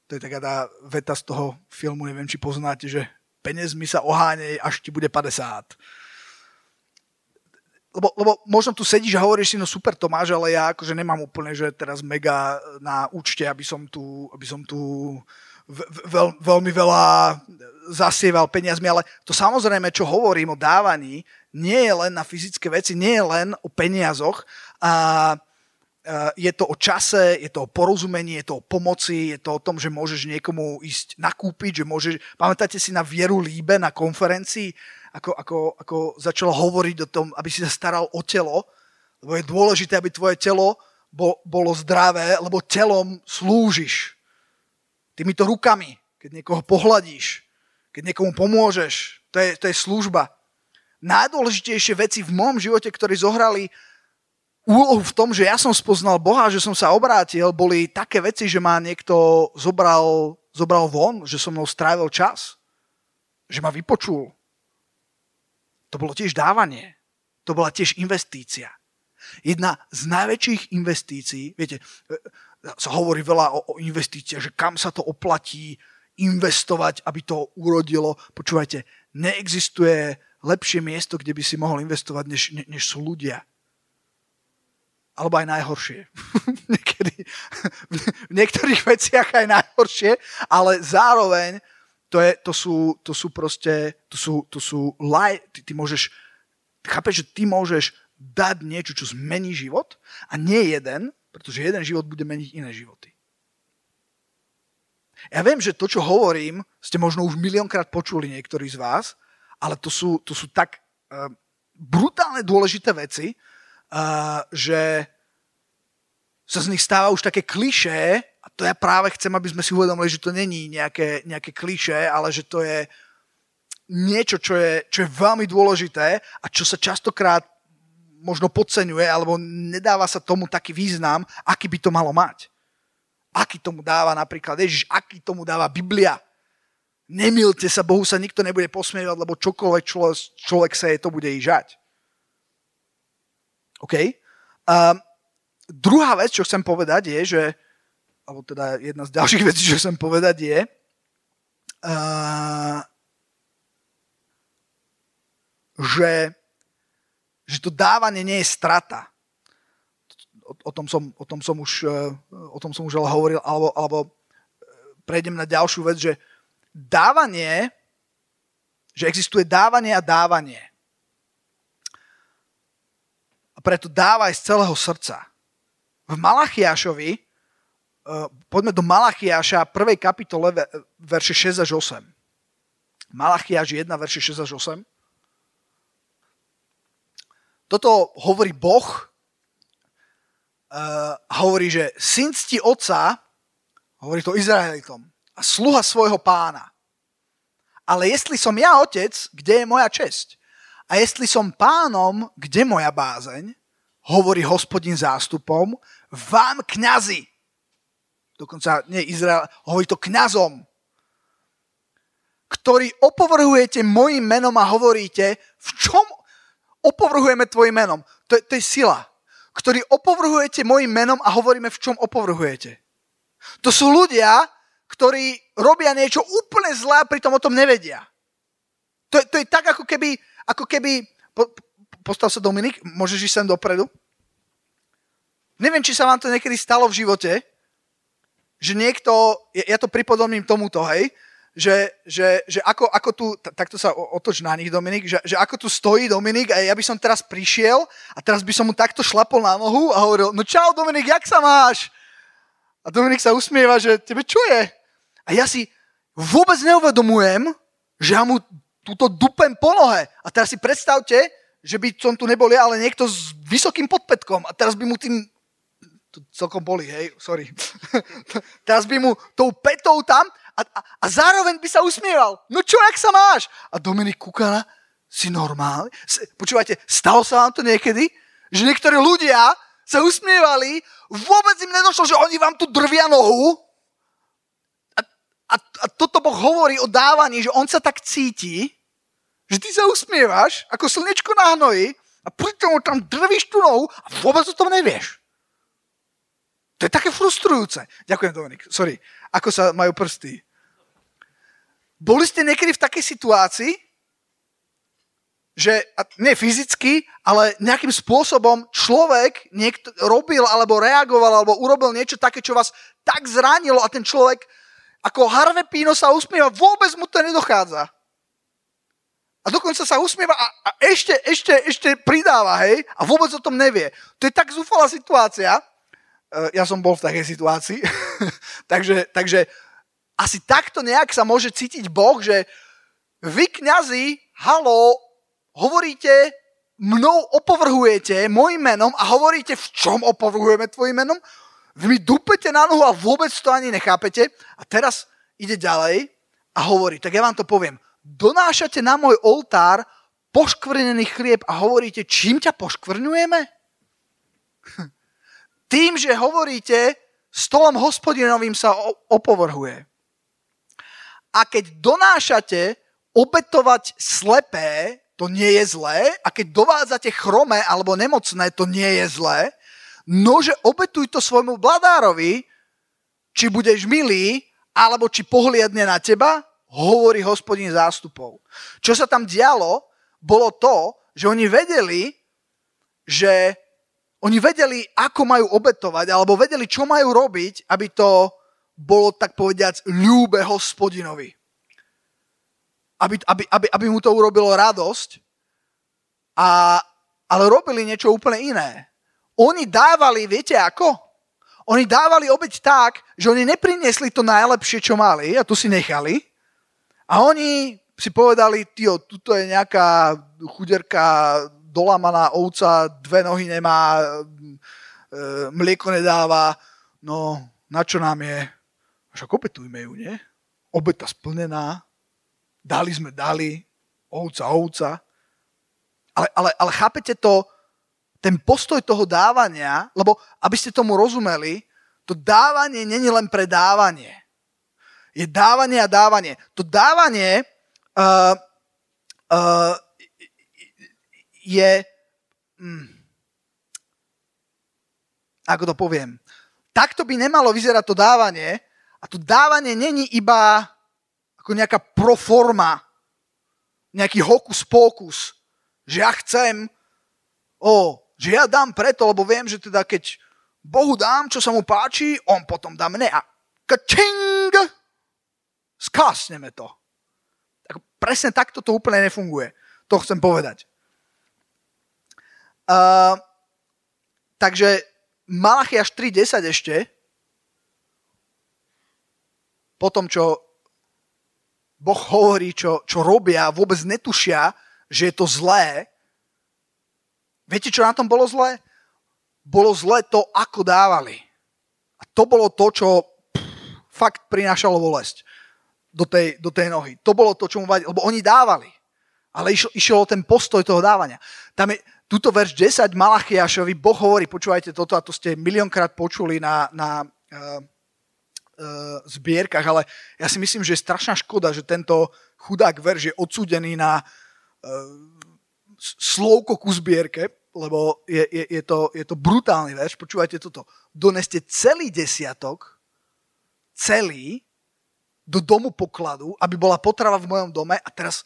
Speaker 1: to je taká tá veta z toho filmu, neviem, či poznáte, že peniazmi sa ohánej, až ti bude 50. Lebo, lebo možno tu sedíš a hovoríš si, no super Tomáš, ale ja akože nemám úplne, že teraz mega na účte, aby som tu, aby som tu veľ, veľmi veľa zasieval peniazmi, ale to samozrejme, čo hovorím o dávaní, nie je len na fyzické veci, nie je len o peniazoch. A, je to o čase, je to o porozumení, je to o pomoci, je to o tom, že môžeš niekomu ísť nakúpiť, že môžeš... Pamätáte si na Vieru Líbe na konferencii, ako, ako, ako začalo hovoriť o tom, aby si sa staral o telo, lebo je dôležité, aby tvoje telo bolo zdravé, lebo telom slúžiš. Týmito rukami, keď niekoho pohľadíš, keď niekomu pomôžeš, to je, to je služba. Najdôležitejšie veci v môjom živote, ktoré zohrali úlohu v tom, že ja som spoznal Boha, že som sa obrátil, boli také veci, že ma niekto zobral, zobral von, že som mnou strávil čas, že ma vypočul. To bolo tiež dávanie. To bola tiež investícia. Jedna z najväčších investícií, viete, sa hovorí veľa o, o investíciách, že kam sa to oplatí investovať, aby to urodilo. Počúvajte, neexistuje lepšie miesto, kde by si mohol investovať, než, ne, než sú ľudia. Alebo aj najhoršie. Niekedy, v niektorých veciach aj najhoršie, ale zároveň to, je, to, sú, to sú proste, to sú, to sú laj, ty, ty môžeš, chápeš, že ty môžeš dať niečo, čo zmení život a nie jeden, pretože jeden život bude meniť iné životy. Ja viem, že to, čo hovorím, ste možno už miliónkrát počuli niektorí z vás, ale to sú, to sú tak uh, brutálne dôležité veci, že sa z nich stáva už také klišé a to ja práve chcem, aby sme si uvedomili, že to není nejaké, nejaké klišé, ale že to je niečo, čo je, čo je veľmi dôležité a čo sa častokrát možno podceňuje, alebo nedáva sa tomu taký význam, aký by to malo mať. Aký tomu dáva napríklad Ježiš, aký tomu dáva Biblia. Nemilte sa, Bohu sa nikto nebude posmievať, lebo čokoľvek človek, človek sa je, to bude i žať. OK? Um, druhá vec, čo chcem povedať, je, že, alebo teda jedna z ďalších vecí, čo chcem povedať, je, uh, že že to dávanie nie je strata. O, o, tom, som, o, tom, som už, e, o tom som už ale hovoril, alebo, alebo e, prejdem na ďalšiu vec, že dávanie, že existuje dávanie a dávanie. A preto dávaj z celého srdca. V Malachiašovi, e, poďme do Malachiaša 1. kapitole, verše 6 až 8. Malachiaš 1, verše 6 až 8. Toto hovorí Boh, uh, hovorí, že syn cti otca, hovorí to Izraelitom, a sluha svojho pána. Ale jestli som ja otec, kde je moja česť? A jestli som pánom, kde moja bázeň? Hovorí hospodin zástupom, vám kňazi. Dokonca nie Izrael, hovorí to kňazom, ktorí opovrhujete mojim menom a hovoríte, v čom opovrhujeme tvojim menom. To je, to je sila. Ktorý opovrhujete mojim menom a hovoríme, v čom opovrhujete. To sú ľudia, ktorí robia niečo úplne zlé a pritom o tom nevedia. To, to je tak, ako keby, ako keby po, postav sa Dominik, môžeš ísť sem dopredu. Neviem, či sa vám to niekedy stalo v živote, že niekto, ja, ja to pripodobním tomuto, hej, že, že, že ako, ako tu, takto sa otoč na nich Dominik, že, že ako tu stojí Dominik a ja by som teraz prišiel a teraz by som mu takto šlapol na nohu a hovoril, no čau Dominik, jak sa máš? A Dominik sa usmieva, že tebe čo je? A ja si vôbec neuvedomujem, že ja mu túto dupem po nohe. A teraz si predstavte, že by som tu nebol ja, ale niekto s vysokým podpetkom a teraz by mu tým to celkom boli, hej, sorry. teraz by mu tou petou tam a, a, a zároveň by sa usmieval. No čo, jak sa máš? A Dominik kúkala, si normálny? Počúvajte, stalo sa vám to niekedy? Že niektorí ľudia sa usmievali, vôbec im nedošlo, že oni vám tu drvia nohu. A, a, a toto Boh hovorí o dávaní, že on sa tak cíti, ty sa usmievaš ako slnečko na hnoji a pritom tam drvíš tú nohu a vôbec o tom nevieš. To je také frustrujúce. Ďakujem, Dominik. Sorry. Ako sa majú prsty? Boli ste niekedy v takej situácii, že nie fyzicky, ale nejakým spôsobom človek niekto, robil alebo reagoval alebo urobil niečo také, čo vás tak zranilo a ten človek ako Harvey Pino sa usmieva, vôbec mu to nedochádza. A dokonca sa usmieva a, a ešte, ešte, ešte pridáva, hej, a vôbec o tom nevie. To je tak zúfalá situácia, Eh, ja som bol v takej situácii. takže, takže asi takto nejak sa môže cítiť Boh, že vy kňazi, halo, hovoríte, mnou opovrhujete môjim menom a hovoríte, v čom opovrhujeme tvojim menom? Vy mi dupete na nohu a vôbec to ani nechápete. A teraz ide ďalej a hovorí, tak ja vám to poviem. Donášate na môj oltár poškvrnený chlieb a hovoríte, čím ťa poškvrňujeme? tým, že hovoríte, stolom hospodinovým sa opovrhuje. A keď donášate obetovať slepé, to nie je zlé. A keď dovádzate chromé alebo nemocné, to nie je zlé. Nože obetuj to svojmu bladárovi, či budeš milý, alebo či pohliadne na teba, hovorí hospodin zástupov. Čo sa tam dialo, bolo to, že oni vedeli, že oni vedeli, ako majú obetovať, alebo vedeli, čo majú robiť, aby to bolo, tak povediac, ľúbe hospodinovi. Aby, aby, aby, aby mu to urobilo radosť, a, ale robili niečo úplne iné. Oni dávali, viete ako? Oni dávali obeť tak, že oni nepriniesli to najlepšie, čo mali, a tu si nechali. A oni si povedali, tio, tuto je nejaká chuderka dolamaná ovca, dve nohy nemá, e, mlieko nedáva, no na čo nám je? Však opetujme ju, nie? Obeta splnená, dali sme, dali, ovca, ovca. Ale, ale, ale chápete to, ten postoj toho dávania, lebo aby ste tomu rozumeli, to dávanie není len pre dávanie. Je dávanie a dávanie. To dávanie uh, uh, je... Hm, ako to poviem? Takto by nemalo vyzerať to dávanie. A to dávanie není iba ako nejaká proforma, nejaký hokus pokus, že ja chcem, o, že ja dám preto, lebo viem, že teda keď Bohu dám, čo sa mu páči, on potom dá mne a kačing, skásneme to. Tak presne takto to úplne nefunguje. To chcem povedať. Uh, takže Malachiaš 3.10 ešte, po tom, čo Boh hovorí, čo, čo robia, vôbec netušia, že je to zlé. Viete, čo na tom bolo zlé? Bolo zlé to, ako dávali. A to bolo to, čo pff, fakt prinášalo bolesť do tej, do tej nohy. To bolo to, čo mu vadilo, lebo oni dávali. Ale išlo, išlo o ten postoj toho dávania. Tam je, Tuto verš 10 Malachiašovi, Boh hovorí, počúvajte toto, a to ste miliónkrát počuli na, na uh, uh, zbierkach, ale ja si myslím, že je strašná škoda, že tento chudák verš je odsúdený na uh, slovko ku zbierke, lebo je, je, je, to, je to brutálny verš. Počúvajte toto. Doneste celý desiatok, celý, do domu pokladu, aby bola potrava v mojom dome a teraz,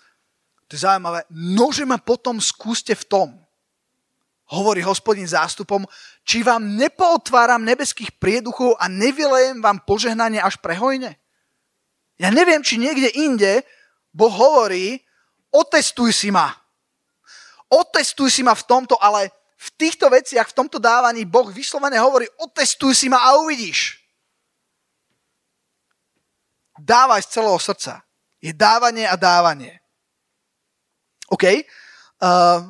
Speaker 1: to je zaujímavé, nože ma potom skúste v tom hovorí hospodin zástupom, či vám nepootváram nebeských prieduchov a nevylejem vám požehnanie až prehojne? Ja neviem, či niekde inde Boh hovorí, otestuj si ma. Otestuj si ma v tomto, ale v týchto veciach, v tomto dávaní Boh vyslovene hovorí, otestuj si ma a uvidíš. Dávaj z celého srdca. Je dávanie a dávanie. OK? Uh,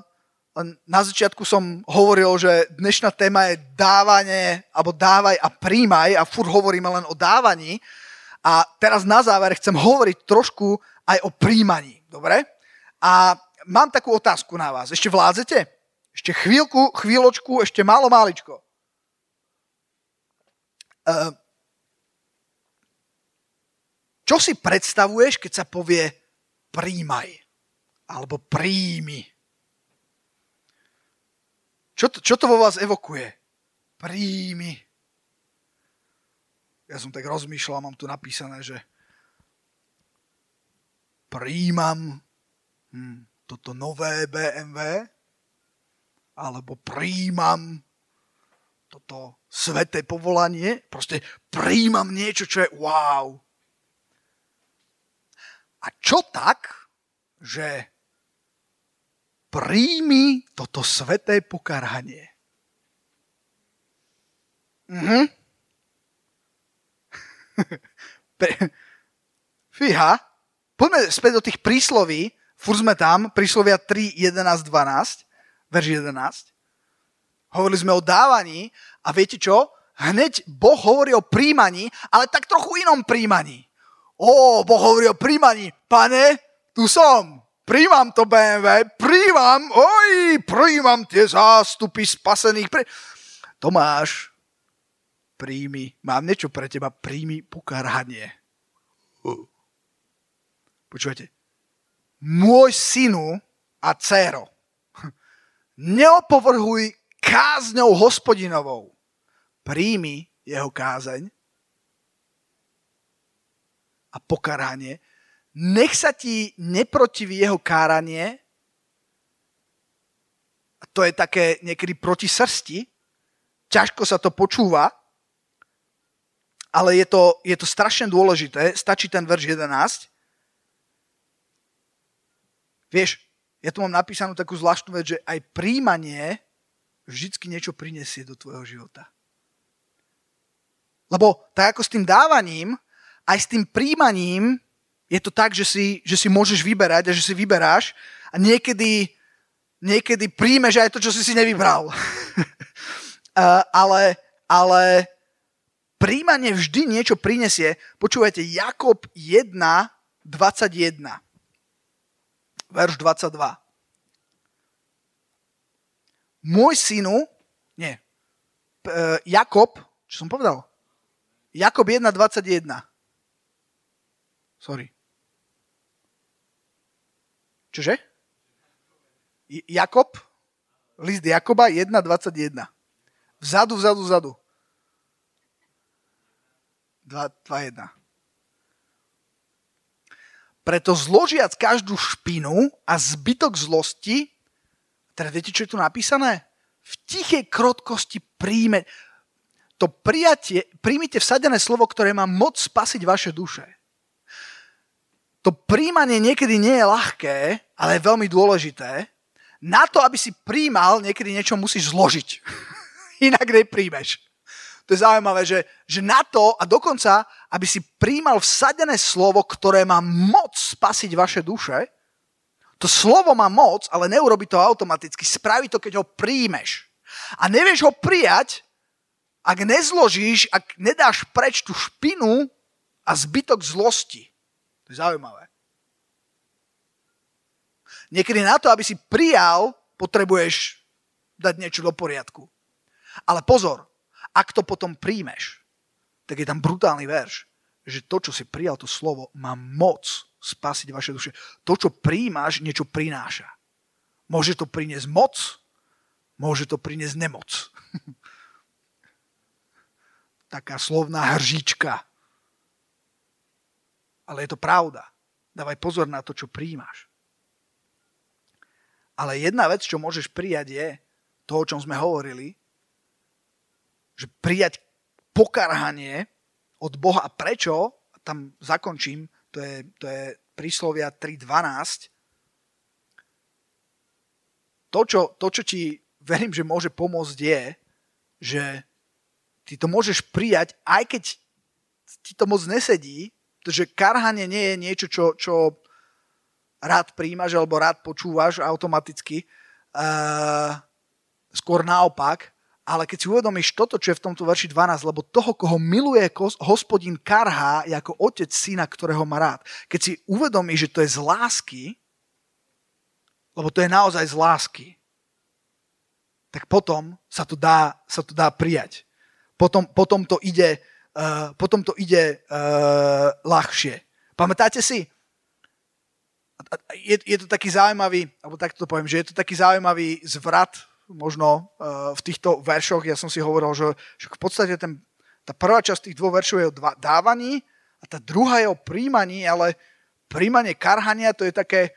Speaker 1: na začiatku som hovoril, že dnešná téma je dávanie, alebo dávaj a príjmaj a fur hovoríme len o dávaní, A teraz na záver chcem hovoriť trošku aj o príjmaní. Dobre? A mám takú otázku na vás. Ešte vládzete? Ešte chvíľku, chvíľočku, ešte málo máličko. Uh, čo si predstavuješ, keď sa povie príjmaj? Alebo príjmi? Čo to, čo to vo vás evokuje? Príjmi. Ja som tak rozmýšľal, mám tu napísané, že príjmam hm, toto nové BMW, alebo príjmam toto sveté povolanie, proste príjmam niečo, čo je wow. A čo tak, že príjmi toto sveté pokarhanie? Mhm. Fíha, poďme späť do tých prísloví, furt sme tam, príslovia 3, 11, 12, verš 11. Hovorili sme o dávaní a viete čo? Hneď Boh hovorí o príjmaní, ale tak trochu inom príjmaní. Ó, Boh hovorí o príjmaní. Pane, tu som. Príjmam to BMW, príjmam, oj, príjmam tie zástupy spasených. Prí... Tomáš, príjmi, mám niečo pre teba, príjmi pokarhanie. Počúvajte, môj synu a dcero, neopovrhuj kázňou hospodinovou. Príjmi jeho kázeň a pokaranie. Nech sa ti neprotiví jeho káranie. A to je také niekedy proti srsti. Ťažko sa to počúva, ale je to, je to strašne dôležité. Stačí ten verš 11. Vieš, ja tu mám napísanú takú zvláštnu vec, že aj príjmanie vždycky niečo prinesie do tvojho života. Lebo tak ako s tým dávaním, aj s tým príjmaním je to tak, že si, že si môžeš vyberať a že si vyberáš a niekedy, niekedy príjmeš aj to, čo si si nevybral. ale, ale príjmanie vždy niečo prinesie. Počúvajte, Jakob 1, 21. Verš 22 môj synu, nie, e, Jakob, čo som povedal? Jakob 1.21. Sorry. Čože? Jakob, list Jakoba 1.21. Vzadu, vzadu, vzadu. 2.1. Preto zložiac každú špinu a zbytok zlosti, teda viete, čo je tu napísané? V tichej krotkosti príjme. To prijatie, príjmite vsadené slovo, ktoré má moc spasiť vaše duše. To príjmanie niekedy nie je ľahké, ale je veľmi dôležité. Na to, aby si príjmal, niekedy niečo musíš zložiť. Inak nepríjmeš. To je zaujímavé, že, že na to a dokonca, aby si príjmal vsadené slovo, ktoré má moc spasiť vaše duše, to slovo má moc, ale neurobi to automaticky. Spraví to, keď ho príjmeš. A nevieš ho prijať, ak nezložíš, ak nedáš preč tú špinu a zbytok zlosti. To je zaujímavé. Niekedy na to, aby si prijal, potrebuješ dať niečo do poriadku. Ale pozor, ak to potom príjmeš, tak je tam brutálny verš, že to, čo si prijal, to slovo, má moc spasiť vaše duše. To, čo príjmaš, niečo prináša. Môže to priniesť moc, môže to priniesť nemoc. Taká slovná hržíčka. Ale je to pravda. Dávaj pozor na to, čo príjmaš. Ale jedna vec, čo môžeš prijať, je to, o čom sme hovorili, že prijať pokarhanie od Boha. Prečo? Tam zakončím to je, to je príslovia 3.12. To čo, to, čo ti verím, že môže pomôcť, je, že ty to môžeš prijať, aj keď ti to moc nesedí, pretože karhanie nie je niečo, čo, čo rád príjmaš alebo rád počúvaš automaticky. Uh, skôr naopak, ale keď si uvedomíš toto, čo je v tomto verši 12, lebo toho, koho miluje hospodin karhá, ako otec syna, ktorého má rád. Keď si uvedomíš, že to je z lásky, lebo to je naozaj z lásky, tak potom sa to dá, sa to dá prijať. Potom, potom to ide, uh, potom to ide uh, ľahšie. Pamätáte si? Je, je to taký zaujímavý, alebo tak to poviem, že je to taký zaujímavý zvrat možno uh, v týchto veršoch. Ja som si hovoril, že, že v podstate ten, tá prvá časť tých dvoch veršov je o dávaní a tá druhá je o príjmaní, ale príjmanie karhania to je také,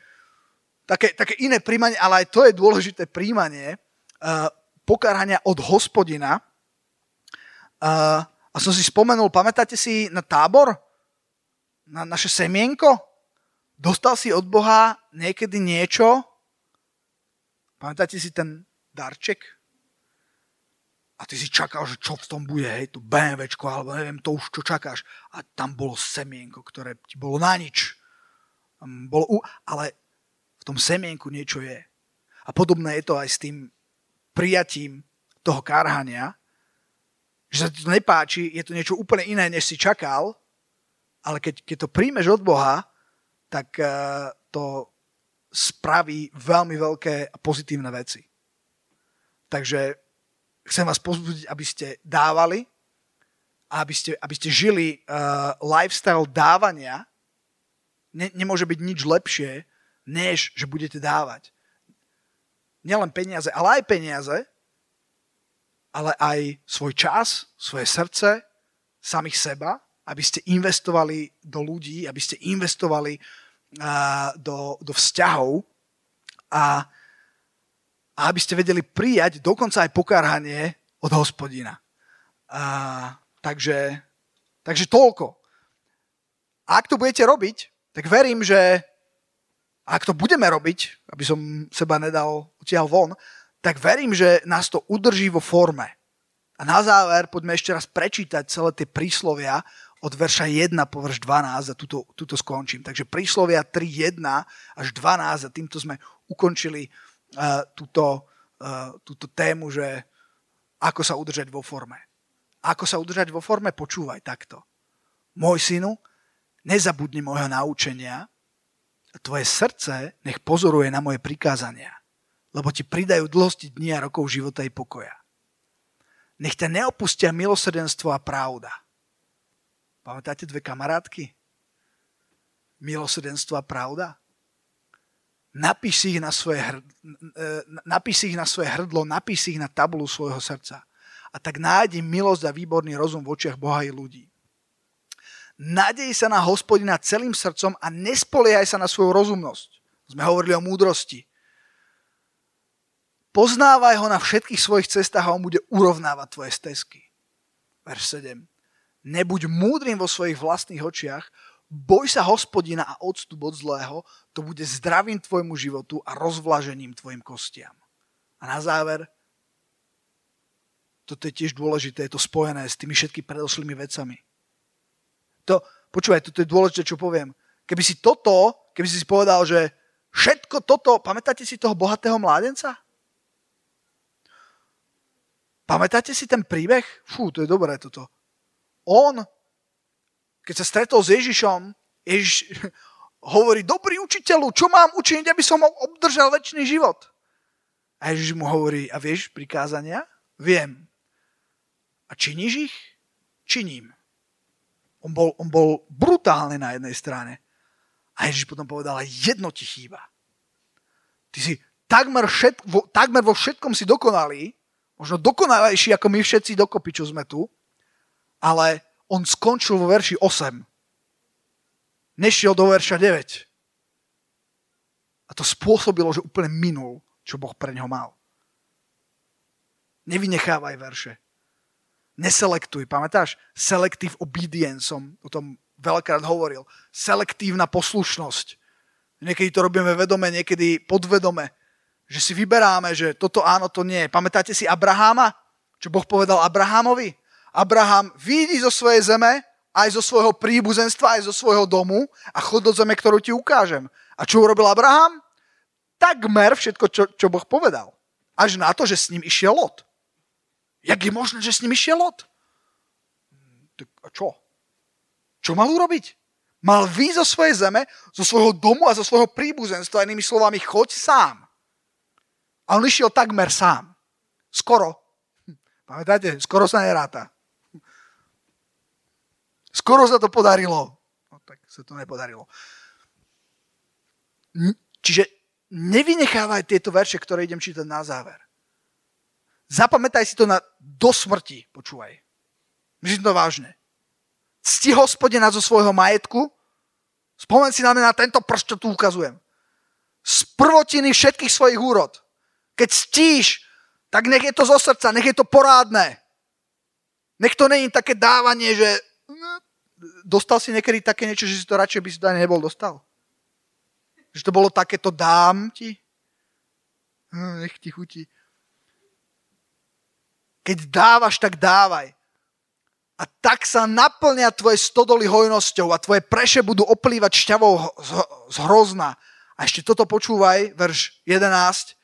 Speaker 1: také, také iné príjmanie, ale aj to je dôležité príjmanie uh, pokarhania od hospodina. Uh, a som si spomenul, pamätáte si na tábor? Na naše semienko? Dostal si od Boha niekedy niečo? Pamätáte si ten darček? A ty si čakal, že čo v tom bude, hej, to BMWčko, alebo neviem, to už čo čakáš. A tam bolo semienko, ktoré ti bolo na nič. Bolo u... Ale v tom semienku niečo je. A podobné je to aj s tým prijatím toho karhania, že sa ti to nepáči, je to niečo úplne iné, než si čakal, ale keď, keď to príjmeš od Boha, tak uh, to spraví veľmi veľké a pozitívne veci. Takže chcem vás pozbudiť, aby ste dávali aby ste, aby ste žili uh, lifestyle dávania. Ne, nemôže byť nič lepšie, než že budete dávať. Nielen peniaze, ale aj peniaze, ale aj svoj čas, svoje srdce, samých seba, aby ste investovali do ľudí, aby ste investovali do, do vzťahov a, a aby ste vedeli prijať dokonca aj pokárhanie od hospodina. Uh, takže, takže toľko. A ak to budete robiť, tak verím, že ak to budeme robiť, aby som seba nedal odtiaľ von, tak verím, že nás to udrží vo forme. A na záver poďme ešte raz prečítať celé tie príslovia od verša 1 po verš 12 a tuto, tuto skončím. Takže príslovia 3, 1 až 12 a týmto sme ukončili uh, túto, uh, túto tému, že ako sa udržať vo forme. Ako sa udržať vo forme? Počúvaj takto. Môj synu, nezabudni môjho naučenia a tvoje srdce nech pozoruje na moje prikázania lebo ti pridajú dlhosti dní a rokov života i pokoja. Nech ťa neopustia milosrdenstvo a pravda. Pamätáte dve kamarátky? Milosrdenstvo a pravda? Napíš si ich na svoje, hrd, napíš ich na svoje hrdlo, napíš ich na tabulu svojho srdca. A tak nájdi milosť a výborný rozum v očiach Boha i ľudí. Nádej sa na hospodina celým srdcom a nespoliehaj sa na svoju rozumnosť. Sme hovorili o múdrosti. Poznávaj ho na všetkých svojich cestách a on bude urovnávať tvoje stezky. Verš 7. Nebuď múdrym vo svojich vlastných očiach, boj sa hospodina a odstup od zlého, to bude zdravým tvojmu životu a rozvlažením tvojim kostiam. A na záver, toto je tiež dôležité, je to spojené s tými všetkými predošlými vecami. To, počúvaj, toto je dôležité, čo poviem. Keby si toto, keby si si povedal, že všetko toto, pamätáte si toho bohatého mládenca? Pamätáte si ten príbeh? Fú, to je dobré toto. On, keď sa stretol s Ježišom, Ježiš hovorí, dobrý učiteľu, čo mám učiniť, aby som obdržal väčší život? A Ježiš mu hovorí, a vieš prikázania? Viem. A činíš ich? Činím. On bol, on bol brutálny na jednej strane. A Ježiš potom povedal, jedno ti chýba. Ty si takmer, všet, vo, takmer vo všetkom si dokonalý, možno dokonalejší ako my všetci dokopy, čo sme tu, ale on skončil vo verši 8. Nešiel do verša 9. A to spôsobilo, že úplne minul, čo Boh pre neho mal. Nevynechávaj verše. Neselektuj, pamätáš? Selective obedience som o tom veľakrát hovoril. Selektívna poslušnosť. Niekedy to robíme vedome, niekedy podvedome. Že si vyberáme, že toto áno, to nie. Pamätáte si Abraháma? Čo Boh povedal Abrahámovi? Abraham, vyjdi zo svojej zeme, aj zo svojho príbuzenstva, aj zo svojho domu a chod do zeme, ktorú ti ukážem. A čo urobil Abraham? Takmer všetko, čo, čo Boh povedal. Až na to, že s ním išiel Lot. Jak je možné, že s nimi šiel Lot? Tak a čo? Čo mal urobiť? Mal výjsť zo svojej zeme, zo svojho domu a zo svojho príbuzenstva, inými slovami, choď sám. A on išiel takmer sám. Skoro. Pamätáte? Skoro sa neráta. Skoro sa to podarilo. No tak sa to nepodarilo. Čiže nevynechávaj tieto verše, ktoré idem čítať na záver. Zapamätaj si to na do smrti, počúvaj. Myslím to vážne. Cti hospodina zo svojho majetku, spomen si na mňa na tento prst, čo tu ukazujem. Z prvotiny všetkých svojich úrod. Keď ctíš, tak nech je to zo srdca, nech je to porádne. Nech to není také dávanie, že no, dostal si niekedy také niečo, že si to radšej by si to ani nebol dostal. Že to bolo takéto dám ti. Hm, nech ti chutí. Keď dávaš, tak dávaj. A tak sa naplnia tvoje stodoly hojnosťou a tvoje preše budú oplývať šťavou z hrozna. A ešte toto počúvaj, verš 11.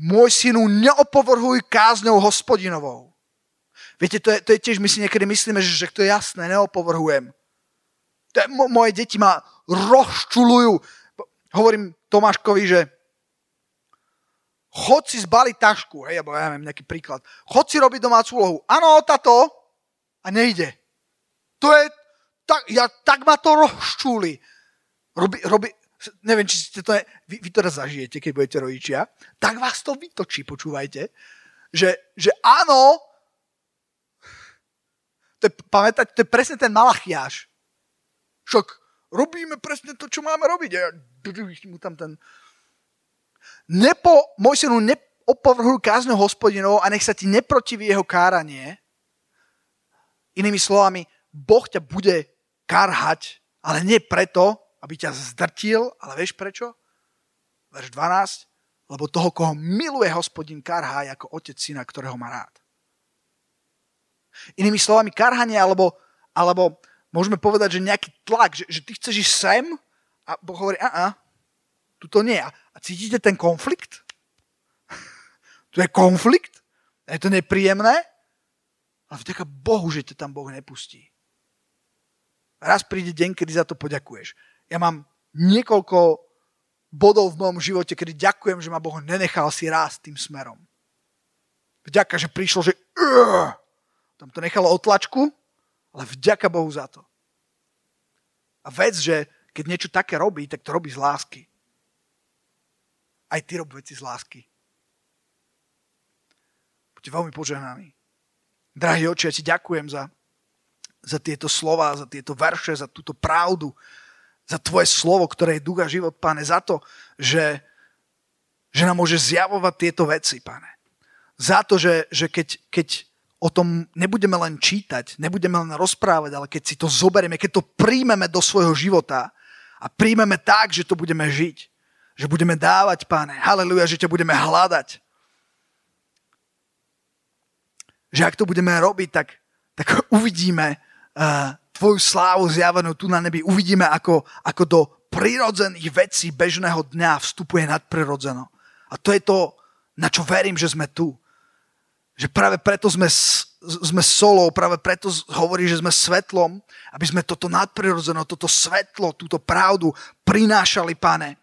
Speaker 1: Môj synu, neopovrhuj kázňou hospodinovou. Viete, to je, to je tiež, my si niekedy myslíme, že, že to je jasné, neopovrhujem. To je, moje deti ma rozčulujú. Hovorím Tomáškovi, že chod si zbaliť tašku, hej, alebo ja neviem, nejaký príklad. Chod si robiť domácu úlohu. Áno, tato. A nejde. To je, tak, ja, tak ma to rozčúli. Robi, robi, neviem, či ste to, vy, vy to raz zažijete, keď budete rodičia, tak vás to vytočí, počúvajte, že, že áno, to je, pamätať, to je presne ten malachiáš. Však robíme presne to, čo máme robiť. A mu tam ten, Nepo, môj synu, neopovrhuj kázňou hospodinov a nech sa ti neprotiví jeho káranie. Inými slovami, Boh ťa bude karhať, ale nie preto, aby ťa zdrtil, ale vieš prečo? Verš 12. Lebo toho, koho miluje hospodin, karhá ako otec syna, ktorého má rád. Inými slovami, karhanie, alebo, alebo môžeme povedať, že nejaký tlak, že, že ty chceš ísť sem a Boh hovorí, a, a tuto nie. A cítite ten konflikt? tu je konflikt? Je to nepríjemné? Ale vďaka Bohu, že ťa tam Boh nepustí. Raz príde deň, kedy za to poďakuješ. Ja mám niekoľko bodov v mojom živote, kedy ďakujem, že ma Boh nenechal si rásť tým smerom. Vďaka, že prišlo, že uh, tam to nechalo otlačku, ale vďaka Bohu za to. A vec, že keď niečo také robí, tak to robí z lásky. Aj ty rob veci z lásky. Buďte veľmi požehnaní. Drahý oči, ja ti ďakujem za, za tieto slova, za tieto verše, za túto pravdu, za tvoje slovo, ktoré je duch a život, páne, za to, že, že nám môže zjavovať tieto veci, páne. Za to, že, že keď, keď o tom nebudeme len čítať, nebudeme len rozprávať, ale keď si to zoberieme, keď to príjmeme do svojho života a príjmeme tak, že to budeme žiť, že budeme dávať, páne. Haleluja, že ťa budeme hľadať. Že ak to budeme robiť, tak, tak uvidíme uh, tvoju slávu zjavenú tu na nebi. Uvidíme, ako, ako do prirodzených vecí bežného dňa vstupuje nadprirodzeno. A to je to, na čo verím, že sme tu. Že práve preto sme, sme solou, práve preto hovorí, že sme svetlom, aby sme toto nadprirodzeno, toto svetlo, túto pravdu prinášali, pane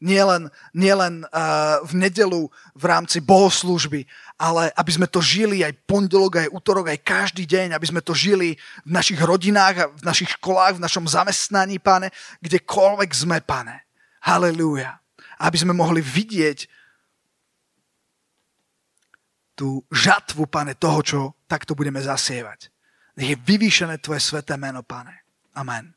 Speaker 1: nielen, nielen uh, v nedelu v rámci bohoslúžby, ale aby sme to žili aj pondelok, aj útorok, aj každý deň, aby sme to žili v našich rodinách, v našich školách, v našom zamestnaní, pane, kdekoľvek sme, pane. Halelúja. Aby sme mohli vidieť tú žatvu, pane, toho, čo takto budeme zasievať. Nech je vyvýšené tvoje sveté meno, pane. Amen.